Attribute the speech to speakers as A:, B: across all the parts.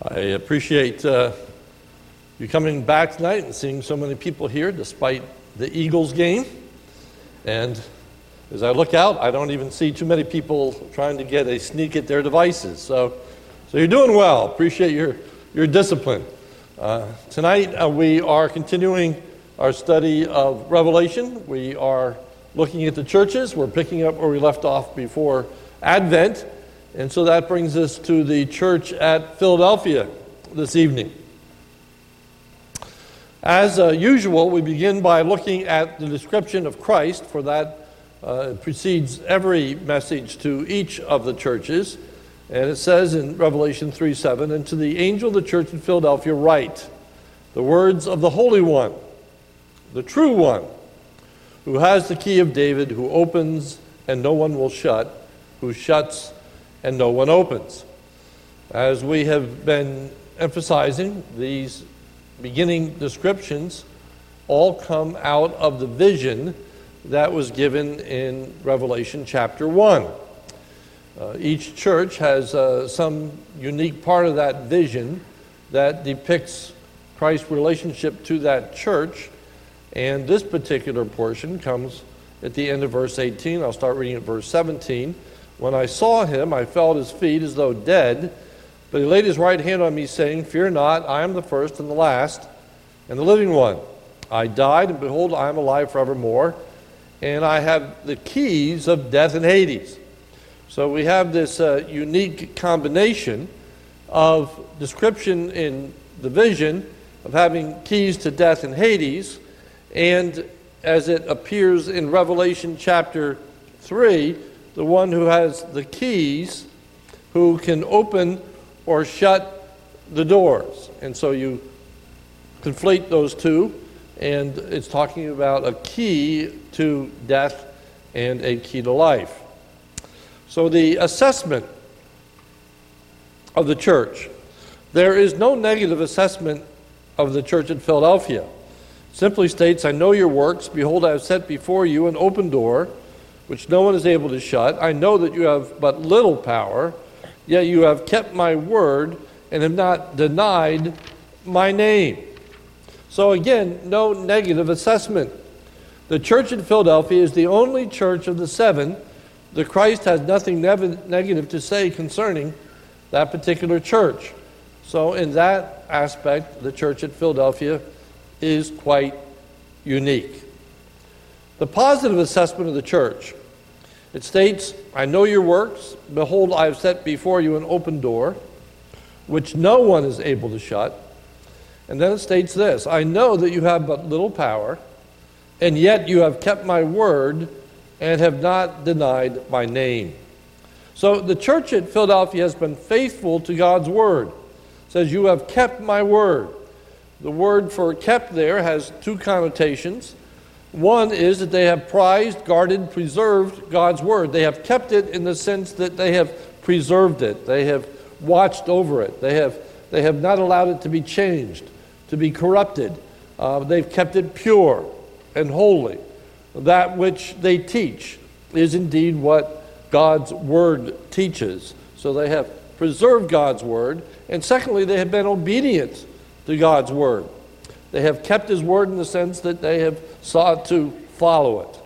A: I appreciate uh, you coming back tonight and seeing so many people here despite the Eagles game. And as I look out, I don't even see too many people trying to get a sneak at their devices. So, so you're doing well. Appreciate your, your discipline. Uh, tonight, uh, we are continuing our study of Revelation. We are looking at the churches. We're picking up where we left off before Advent. And so that brings us to the church at Philadelphia this evening. As uh, usual, we begin by looking at the description of Christ, for that uh, precedes every message to each of the churches. And it says in Revelation 3 7, And to the angel of the church in Philadelphia, write the words of the Holy One, the true One, who has the key of David, who opens and no one will shut, who shuts and no one opens. As we have been emphasizing, these beginning descriptions all come out of the vision that was given in Revelation chapter 1. Uh, each church has uh, some unique part of that vision that depicts Christ's relationship to that church. And this particular portion comes at the end of verse 18. I'll start reading at verse 17. When I saw him, I fell at his feet as though dead. But he laid his right hand on me, saying, Fear not, I am the first and the last and the living one. I died, and behold, I am alive forevermore, and I have the keys of death and Hades. So we have this uh, unique combination of description in the vision of having keys to death and Hades, and as it appears in Revelation chapter 3, the one who has the keys who can open or shut the doors. And so you conflate those two, and it's talking about a key to death and a key to life. So the assessment of the church. There is no negative assessment of the church in Philadelphia. Simply states, I know your works. Behold, I have set before you an open door which no one is able to shut. I know that you have but little power, yet you have kept my word and have not denied my name. So, again, no negative assessment. The church in Philadelphia is the only church of the seven that Christ has nothing negative to say concerning that particular church. So, in that aspect, the church at Philadelphia is quite unique. The positive assessment of the church it states, I know your works. Behold, I have set before you an open door, which no one is able to shut. And then it states this I know that you have but little power, and yet you have kept my word and have not denied my name. So the church at Philadelphia has been faithful to God's word. It says, You have kept my word. The word for kept there has two connotations. One is that they have prized, guarded, preserved God's word. They have kept it in the sense that they have preserved it, they have watched over it, they have, they have not allowed it to be changed, to be corrupted. Uh, they've kept it pure and holy. That which they teach is indeed what God's word teaches. So they have preserved God's word. And secondly, they have been obedient to God's word. They have kept his word in the sense that they have sought to follow it.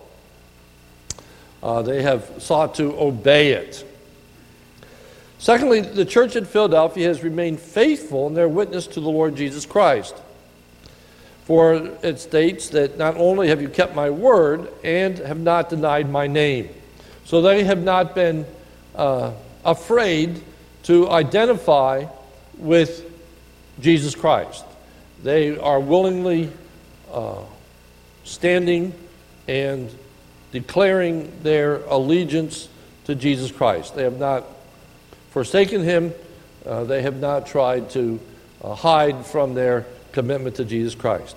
A: Uh, they have sought to obey it. Secondly, the church at Philadelphia has remained faithful in their witness to the Lord Jesus Christ. For it states that not only have you kept my word and have not denied my name. So they have not been uh, afraid to identify with Jesus Christ. They are willingly uh, standing and declaring their allegiance to Jesus Christ. They have not forsaken him, uh, they have not tried to uh, hide from their commitment to Jesus Christ.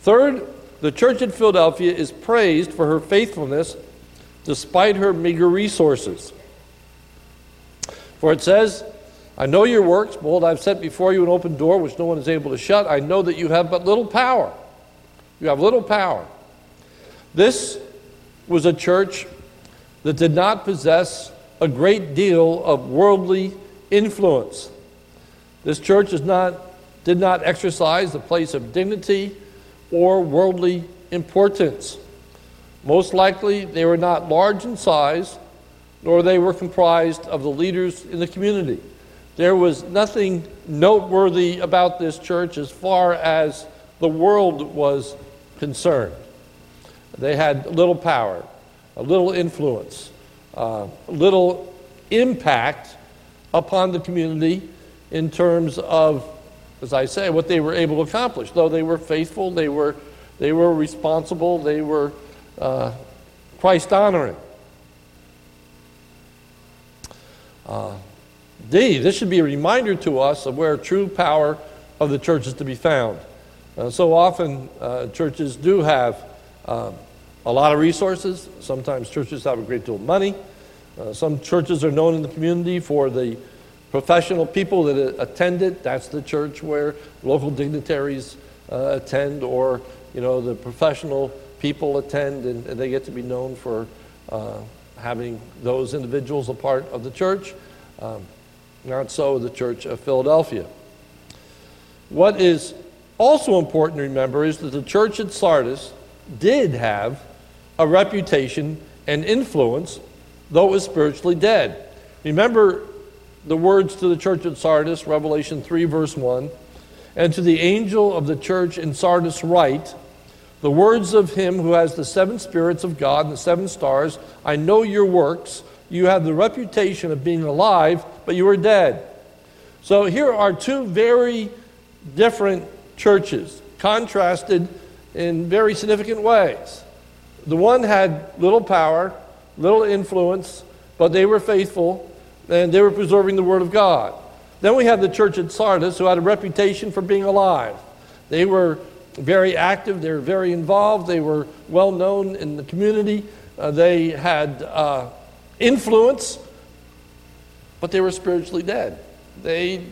A: Third, the church in Philadelphia is praised for her faithfulness despite her meager resources. For it says, I know your works. Behold, I've set before you an open door which no one is able to shut. I know that you have but little power. You have little power. This was a church that did not possess a great deal of worldly influence. This church not, did not exercise the place of dignity or worldly importance. Most likely, they were not large in size, nor they were comprised of the leaders in the community. There was nothing noteworthy about this church as far as the world was concerned. They had little power, a little influence, uh, little impact upon the community in terms of, as I say, what they were able to accomplish. Though they were faithful, they were, they were responsible, they were uh, Christ honoring. Uh, D, this should be a reminder to us of where true power of the church is to be found. Uh, so often, uh, churches do have uh, a lot of resources. Sometimes churches have a great deal of money. Uh, some churches are known in the community for the professional people that attend it. That's the church where local dignitaries uh, attend, or you know the professional people attend, and, and they get to be known for having those individuals a part of the church. Um, not so the Church of Philadelphia. What is also important to remember is that the church at Sardis did have a reputation and influence, though it was spiritually dead. Remember the words to the church at Sardis, Revelation 3, verse 1 And to the angel of the church in Sardis, write, the words of him who has the seven spirits of God and the seven stars I know your works. You have the reputation of being alive, but you are dead. So here are two very different churches, contrasted in very significant ways. The one had little power, little influence, but they were faithful and they were preserving the Word of God. Then we had the church at Sardis who had a reputation for being alive. They were very active, they were very involved, they were well known in the community, uh, they had uh, influence, but they were spiritually dead. They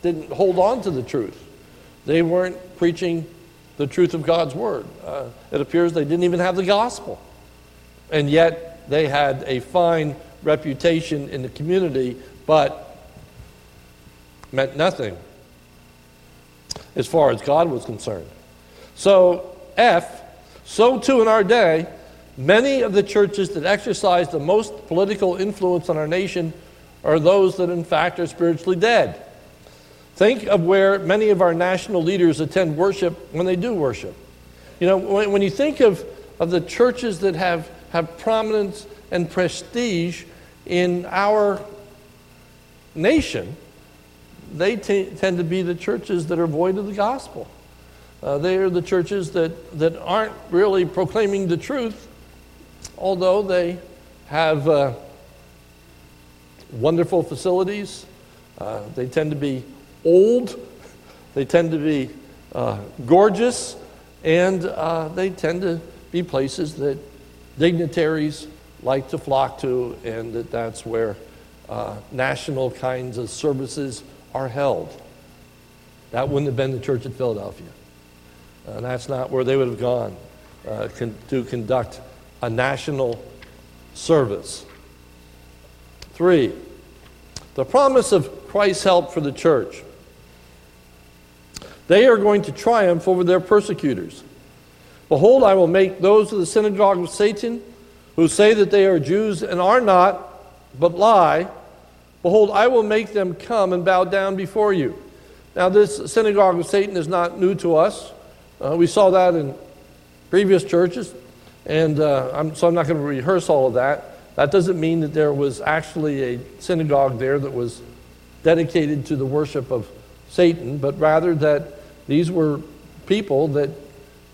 A: didn't hold on to the truth. They weren't preaching the truth of God's word. Uh, it appears they didn't even have the gospel. And yet they had a fine reputation in the community, but meant nothing as far as God was concerned. So, F, so too in our day, many of the churches that exercise the most political influence on our nation are those that, in fact, are spiritually dead. Think of where many of our national leaders attend worship when they do worship. You know, when, when you think of, of the churches that have, have prominence and prestige in our nation, they t- tend to be the churches that are void of the gospel. Uh, they are the churches that, that aren't really proclaiming the truth, although they have uh, wonderful facilities. Uh, they tend to be old, they tend to be uh, gorgeous, and uh, they tend to be places that dignitaries like to flock to, and that that's where uh, national kinds of services are held. That wouldn't have been the church at Philadelphia. Uh, that's not where they would have gone con- to conduct a national service. Three, the promise of Christ's help for the church. They are going to triumph over their persecutors. Behold, I will make those of the synagogue of Satan who say that they are Jews and are not, but lie. Behold, I will make them come and bow down before you. Now, this synagogue of Satan is not new to us. Uh, we saw that in previous churches, and uh, I'm, so I'm not going to rehearse all of that. That doesn't mean that there was actually a synagogue there that was dedicated to the worship of Satan, but rather that these were people that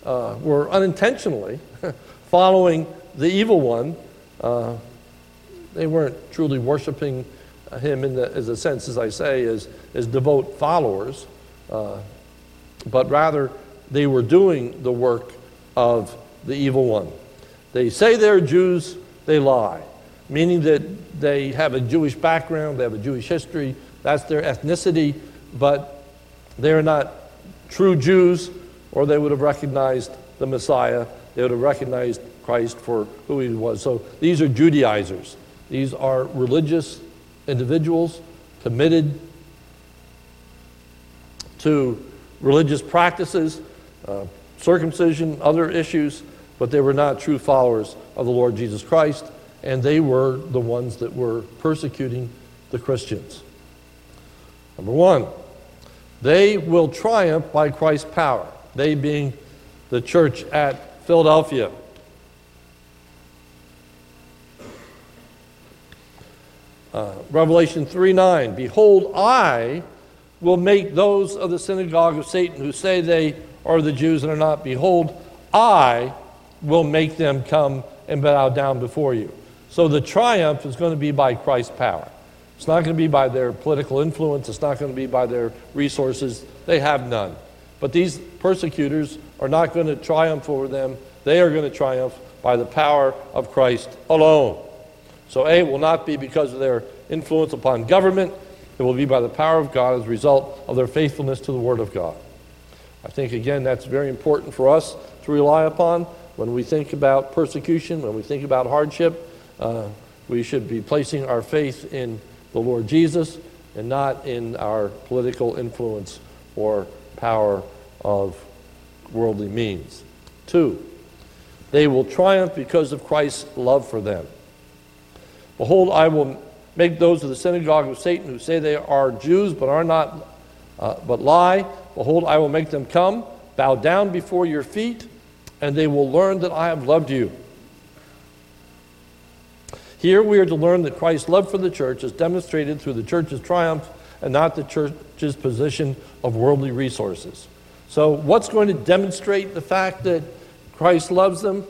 A: uh, were unintentionally following the evil one. Uh, they weren't truly worshiping him in the, as a sense, as I say, as, as devout followers, uh, but rather they were doing the work of the evil one. They say they're Jews, they lie, meaning that they have a Jewish background, they have a Jewish history, that's their ethnicity, but they're not true Jews, or they would have recognized the Messiah, they would have recognized Christ for who he was. So these are Judaizers. These are religious individuals committed to religious practices, uh, circumcision, other issues, but they were not true followers of the Lord Jesus Christ, and they were the ones that were persecuting the Christians. Number one, they will triumph by Christ's power, they being the church at Philadelphia. Uh, Revelation 3 9, Behold, I will make those of the synagogue of Satan who say they are the Jews and are not, behold, I will make them come and bow down before you. So the triumph is going to be by Christ's power. It's not going to be by their political influence, it's not going to be by their resources. They have none. But these persecutors are not going to triumph over them, they are going to triumph by the power of Christ alone. So, A, will not be because of their influence upon government, it will be by the power of God as a result of their faithfulness to the Word of God. I think, again, that's very important for us to rely upon when we think about persecution, when we think about hardship. Uh, we should be placing our faith in the Lord Jesus and not in our political influence or power of worldly means. Two, they will triumph because of Christ's love for them. Behold, I will make those of the synagogue of Satan who say they are Jews but are not, uh, but lie. Behold, I will make them come, bow down before your feet, and they will learn that I have loved you. Here we are to learn that Christ's love for the church is demonstrated through the church's triumph and not the church's position of worldly resources. So, what's going to demonstrate the fact that Christ loves them?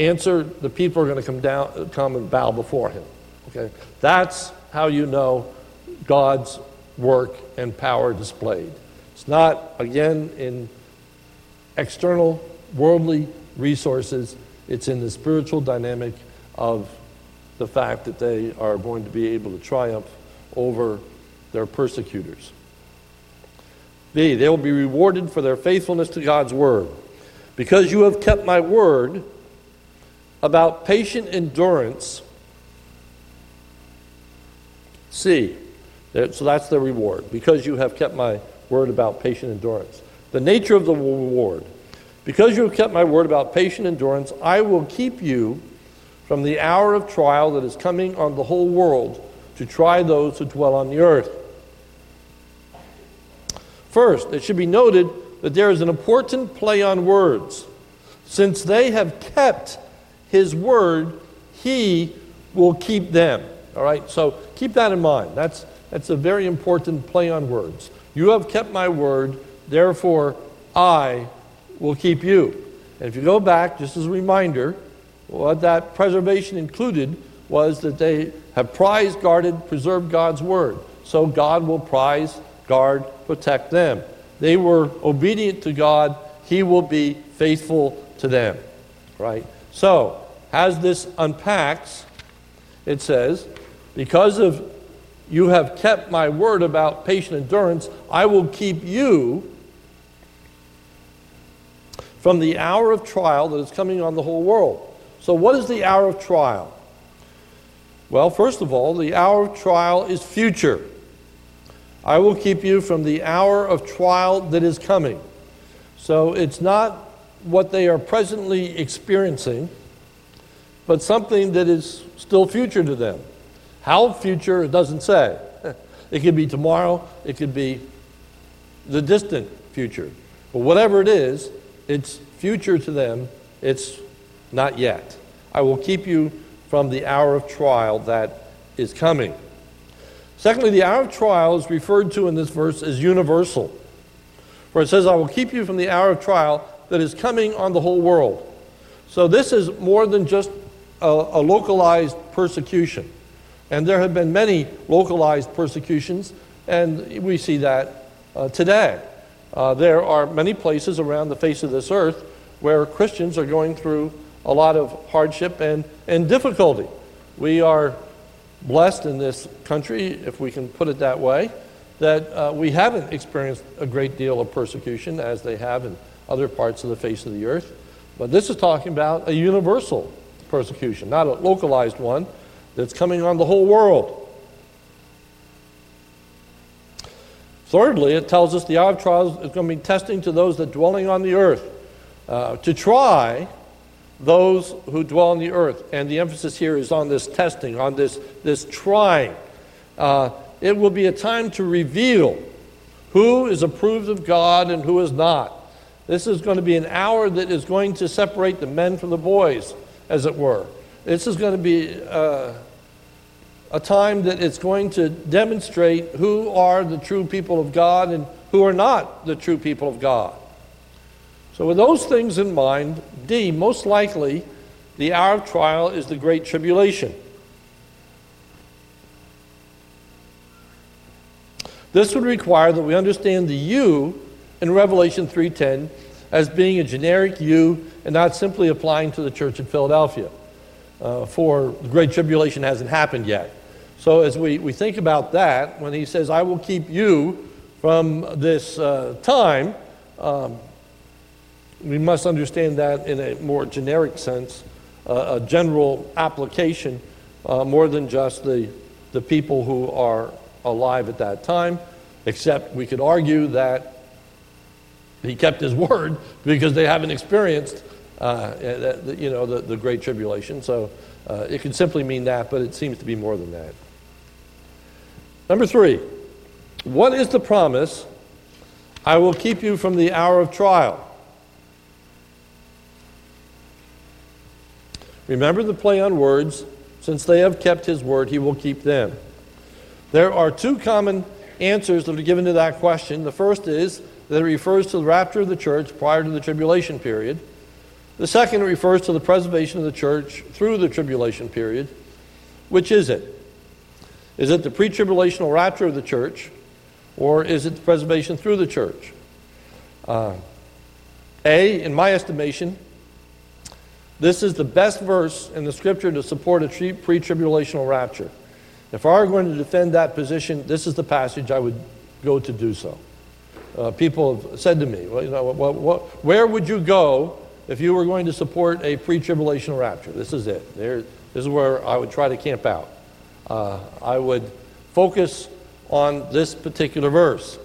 A: Answer the people are going to come down, come and bow before him. Okay? That's how you know God's work and power displayed. It's not, again, in external worldly resources, it's in the spiritual dynamic of the fact that they are going to be able to triumph over their persecutors. B, they will be rewarded for their faithfulness to God's word. Because you have kept my word, about patient endurance. C. Uh, so that's the reward. Because you have kept my word about patient endurance. The nature of the reward. Because you have kept my word about patient endurance, I will keep you from the hour of trial that is coming on the whole world to try those who dwell on the earth. First, it should be noted that there is an important play on words. Since they have kept his word, he will keep them. All right, so keep that in mind. That's, that's a very important play on words. You have kept my word, therefore I will keep you. And if you go back, just as a reminder, what that preservation included was that they have prized, guarded, preserved God's word. So God will prize, guard, protect them. They were obedient to God, He will be faithful to them. Right? So, as this unpacks, it says, Because of you have kept my word about patient endurance, I will keep you from the hour of trial that is coming on the whole world. So, what is the hour of trial? Well, first of all, the hour of trial is future. I will keep you from the hour of trial that is coming. So, it's not what they are presently experiencing, but something that is still future to them. How future, it doesn't say. It could be tomorrow, it could be the distant future. But whatever it is, it's future to them, it's not yet. I will keep you from the hour of trial that is coming. Secondly, the hour of trial is referred to in this verse as universal. For it says, I will keep you from the hour of trial that is coming on the whole world. So this is more than just a, a localized persecution. And there have been many localized persecutions, and we see that uh, today. Uh, there are many places around the face of this earth where Christians are going through a lot of hardship and, and difficulty. We are blessed in this country, if we can put it that way, that uh, we haven't experienced a great deal of persecution as they have in other parts of the face of the earth. But this is talking about a universal persecution, not a localized one that's coming on the whole world. Thirdly, it tells us the hour of trials is going to be testing to those that dwelling on the earth, uh, to try those who dwell on the earth. And the emphasis here is on this testing, on this, this trying. Uh, it will be a time to reveal who is approved of God and who is not. This is going to be an hour that is going to separate the men from the boys, as it were. This is going to be uh, a time that it's going to demonstrate who are the true people of God and who are not the true people of God. So, with those things in mind, D, most likely the hour of trial is the Great Tribulation. This would require that we understand the you in Revelation 3:10 as being a generic you and not simply applying to the church in Philadelphia. Uh, for the Great Tribulation hasn't happened yet. So as we, we think about that, when he says, I will keep you from this uh, time, um, we must understand that in a more generic sense, uh, a general application, uh, more than just the, the people who are alive at that time, except we could argue that he kept his word because they haven't experienced you know, the, the Great Tribulation. So uh, it could simply mean that, but it seems to be more than that. Number three, what is the promise? I will keep you from the hour of trial. Remember the play on words. Since they have kept his word, he will keep them. There are two common answers that are given to that question. The first is that it refers to the rapture of the church prior to the tribulation period. The second refers to the preservation of the church through the tribulation period. Which is it? Is it the pre tribulational rapture of the church, or is it the preservation through the church? Uh, a, in my estimation, this is the best verse in the scripture to support a pre tribulational rapture. If I were going to defend that position, this is the passage I would go to do so. Uh, people have said to me, well, you know, what, what, where would you go if you were going to support a pre tribulational rapture? This is it. There, this is where I would try to camp out. Uh, I would focus on this particular verse.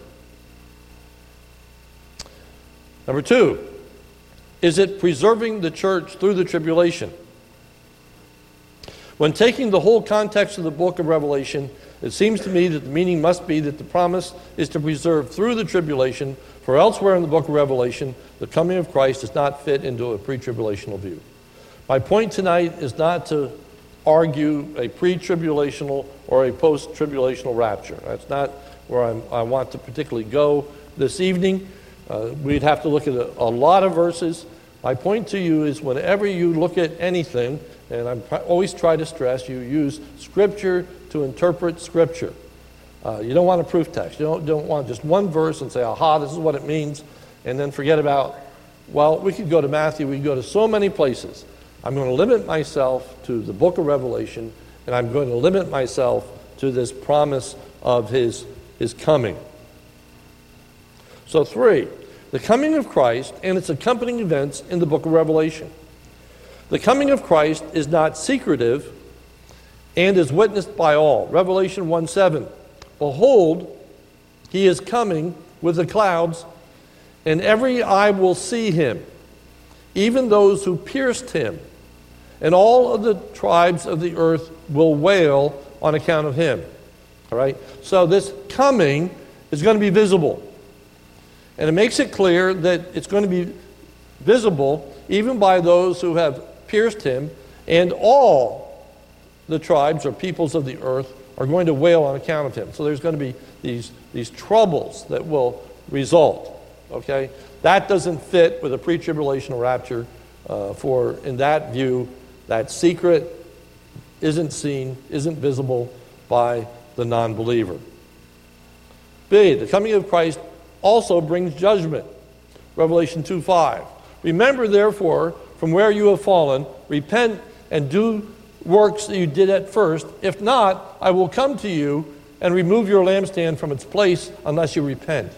A: Number two, is it preserving the church through the tribulation? When taking the whole context of the book of Revelation, it seems to me that the meaning must be that the promise is to preserve through the tribulation, for elsewhere in the book of Revelation, the coming of Christ does not fit into a pre tribulational view. My point tonight is not to argue a pre tribulational or a post tribulational rapture. That's not where I'm, i want to particularly go this evening. Uh, we'd have to look at a, a lot of verses. My point to you is whenever you look at anything, and I always try to stress, you use Scripture to interpret Scripture. Uh, you don't want a proof text. You don't, don't want just one verse and say, aha, this is what it means, and then forget about, well, we could go to Matthew, we could go to so many places. I'm going to limit myself to the book of Revelation, and I'm going to limit myself to this promise of his, his coming. So, three, the coming of Christ and its accompanying events in the book of Revelation. The coming of Christ is not secretive and is witnessed by all. Revelation 1 7. Behold, he is coming with the clouds, and every eye will see him, even those who pierced him, and all of the tribes of the earth will wail on account of him. All right? So this coming is going to be visible. And it makes it clear that it's going to be visible even by those who have pierced him, and all the tribes or peoples of the earth are going to wail on account of him. So there's going to be these, these troubles that will result. Okay? That doesn't fit with a pre tribulational rapture, uh, for in that view, that secret isn't seen, isn't visible by the non believer. B, the coming of Christ also brings judgment. Revelation 2 5. Remember, therefore, from where you have fallen, repent and do works that you did at first. If not, I will come to you and remove your lampstand from its place unless you repent.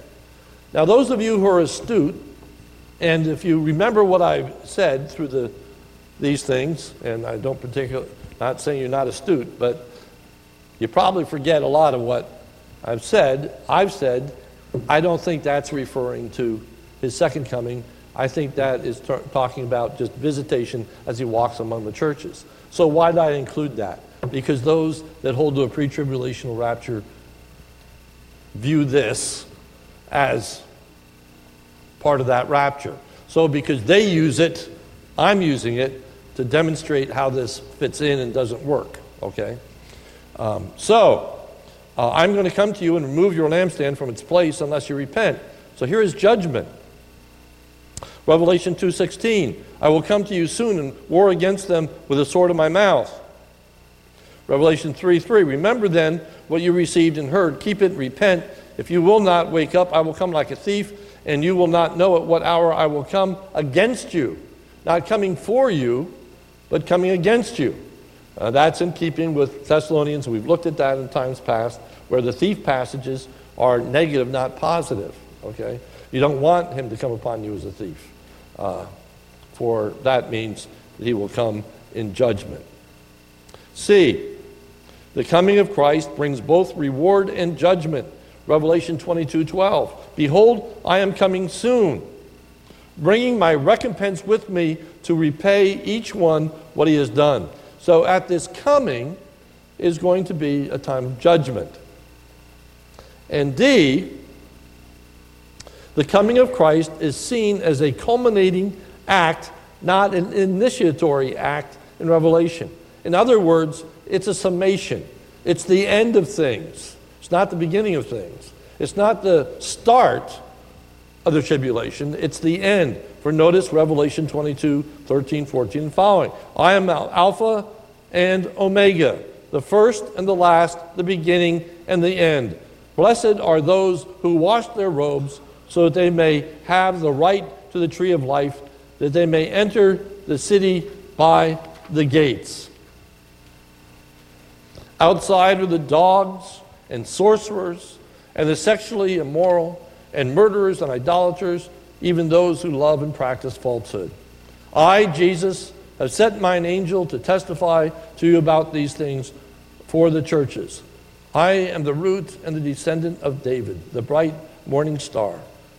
A: Now, those of you who are astute, and if you remember what I've said through the, these things, and I don't particularly, not saying you're not astute, but you probably forget a lot of what I've said, I've said I don't think that's referring to his second coming. I think that is t- talking about just visitation as he walks among the churches. So, why did I include that? Because those that hold to a pre tribulational rapture view this as part of that rapture. So, because they use it, I'm using it to demonstrate how this fits in and doesn't work. Okay? Um, so, uh, I'm going to come to you and remove your lampstand from its place unless you repent. So here is judgment. Revelation 2:16 I will come to you soon and war against them with the sword of my mouth. Revelation 3:3 Remember then what you received and heard keep it repent if you will not wake up I will come like a thief and you will not know at what hour I will come against you not coming for you but coming against you uh, that's in keeping with Thessalonians. We've looked at that in times past, where the thief passages are negative, not positive. Okay? You don't want him to come upon you as a thief, uh, for that means that he will come in judgment. C. The coming of Christ brings both reward and judgment. Revelation 22 12. Behold, I am coming soon, bringing my recompense with me to repay each one what he has done. So at this coming is going to be a time of judgment. And D, the coming of Christ is seen as a culminating act, not an initiatory act in Revelation. In other words, it's a summation. It's the end of things. It's not the beginning of things. It's not the start of the tribulation, it's the end. For notice Revelation 22, 13, 14, and following. I am Alpha and Omega, the first and the last, the beginning and the end. Blessed are those who wash their robes so that they may have the right to the tree of life, that they may enter the city by the gates. Outside are the dogs and sorcerers and the sexually immoral and murderers and idolaters, even those who love and practice falsehood. I, Jesus, have sent mine angel to testify to you about these things for the churches. I am the root and the descendant of David, the bright morning star.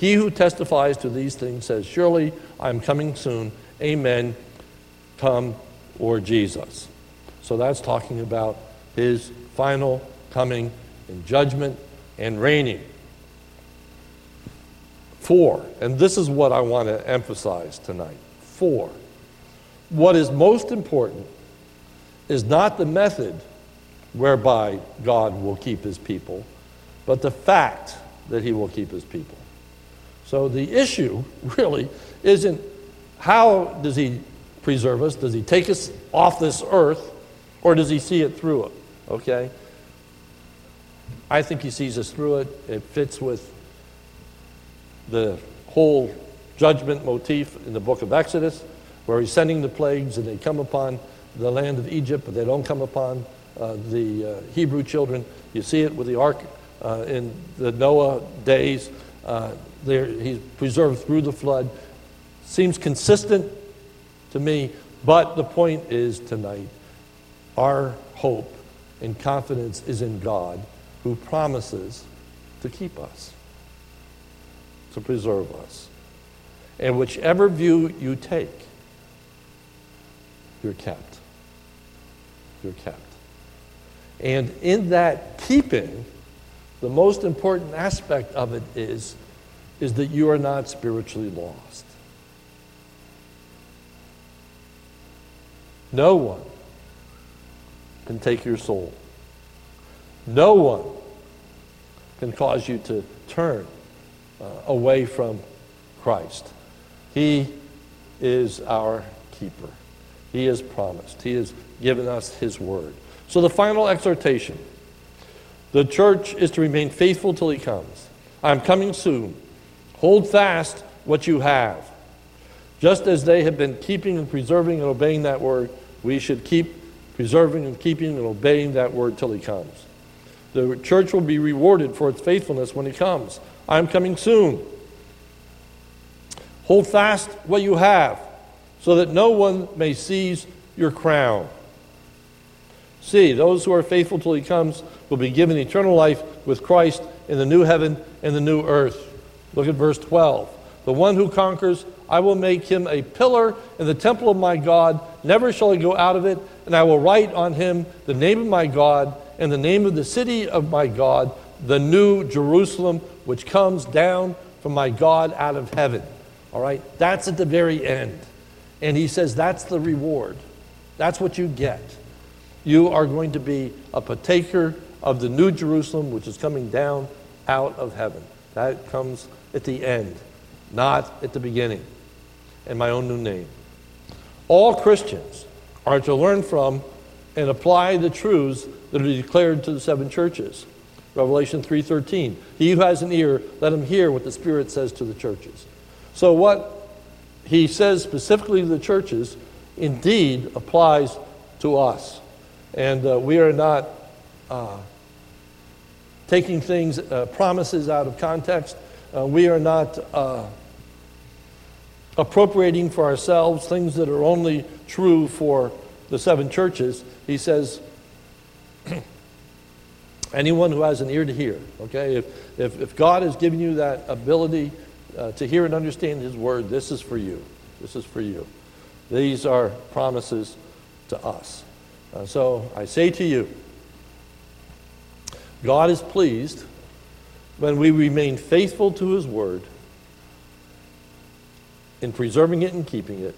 A: He who testifies to these things says, Surely I am coming soon. Amen. Come, Lord Jesus. So that's talking about his final coming in judgment and reigning. Four, and this is what I want to emphasize tonight. Four, what is most important is not the method whereby God will keep his people, but the fact that he will keep his people. So the issue really isn't how does he preserve us? Does he take us off this earth or does he see it through it? Okay? I think he sees us through it. It fits with the whole judgment motif in the book of Exodus where he's sending the plagues and they come upon the land of Egypt, but they don't come upon uh, the uh, Hebrew children. You see it with the ark uh, in the Noah days. Uh, there, he's preserved through the flood. Seems consistent to me, but the point is tonight our hope and confidence is in God who promises to keep us, to preserve us. And whichever view you take, you're kept. You're kept. And in that keeping, the most important aspect of it is, is that you are not spiritually lost. No one can take your soul. No one can cause you to turn uh, away from Christ. He is our keeper. He has promised, He has given us His word. So, the final exhortation the church is to remain faithful till He comes. I'm coming soon. Hold fast what you have. Just as they have been keeping and preserving and obeying that word, we should keep preserving and keeping and obeying that word till he comes. The church will be rewarded for its faithfulness when he comes. I'm coming soon. Hold fast what you have, so that no one may seize your crown. See, those who are faithful till he comes will be given eternal life with Christ in the new heaven and the new earth. Look at verse 12. The one who conquers, I will make him a pillar in the temple of my God. Never shall he go out of it. And I will write on him the name of my God and the name of the city of my God, the new Jerusalem, which comes down from my God out of heaven. All right? That's at the very end. And he says that's the reward. That's what you get. You are going to be a partaker of the new Jerusalem, which is coming down out of heaven. That comes at the end, not at the beginning, in my own new name. All Christians are to learn from and apply the truths that are declared to the seven churches. Revelation 3:13. He who has an ear, let him hear what the Spirit says to the churches. So what he says specifically to the churches indeed applies to us. And uh, we are not uh, taking things, uh, promises out of context. Uh, we are not uh, appropriating for ourselves things that are only true for the seven churches. He says, anyone who has an ear to hear, okay? If, if, if God has given you that ability uh, to hear and understand His word, this is for you. This is for you. These are promises to us. Uh, so I say to you, God is pleased when we remain faithful to His word in preserving it and keeping it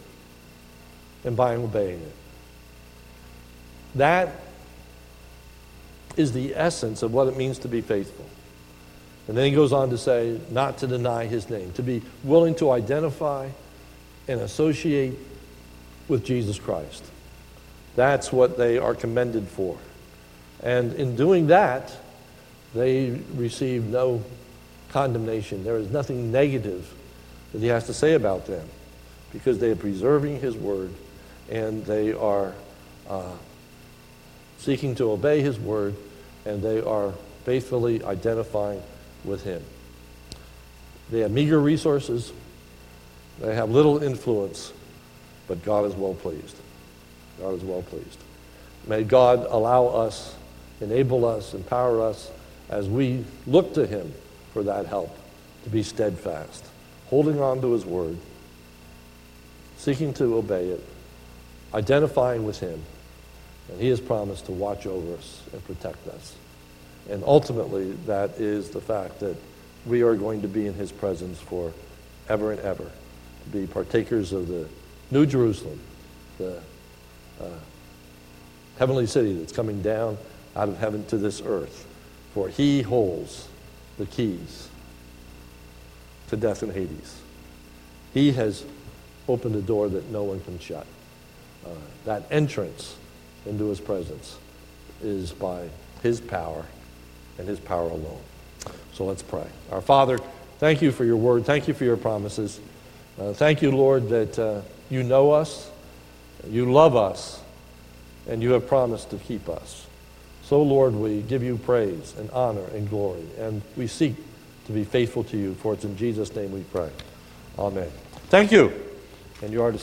A: and by obeying it. That is the essence of what it means to be faithful. And then he goes on to say, not to deny his name, to be willing to identify and associate with Jesus Christ. That's what they are commended for. And in doing that, they receive no condemnation. There is nothing negative that he has to say about them because they are preserving his word and they are uh, seeking to obey his word and they are faithfully identifying with him. They have meager resources, they have little influence, but God is well pleased. God is well pleased. May God allow us, enable us, empower us as we look to Him for that help to be steadfast, holding on to His word, seeking to obey it, identifying with Him. And He has promised to watch over us and protect us. And ultimately, that is the fact that we are going to be in His presence for ever and ever, to be partakers of the New Jerusalem, the uh, heavenly city that's coming down out of heaven to this earth. For He holds the keys to death and Hades. He has opened a door that no one can shut. Uh, that entrance into His presence is by His power and his power alone. So let's pray. Our Father, thank you for your word. Thank you for your promises. Uh, thank you, Lord, that uh, you know us, you love us, and you have promised to keep us. So, Lord, we give you praise and honor and glory, and we seek to be faithful to you, for it's in Jesus' name we pray. Amen. Thank you. And you are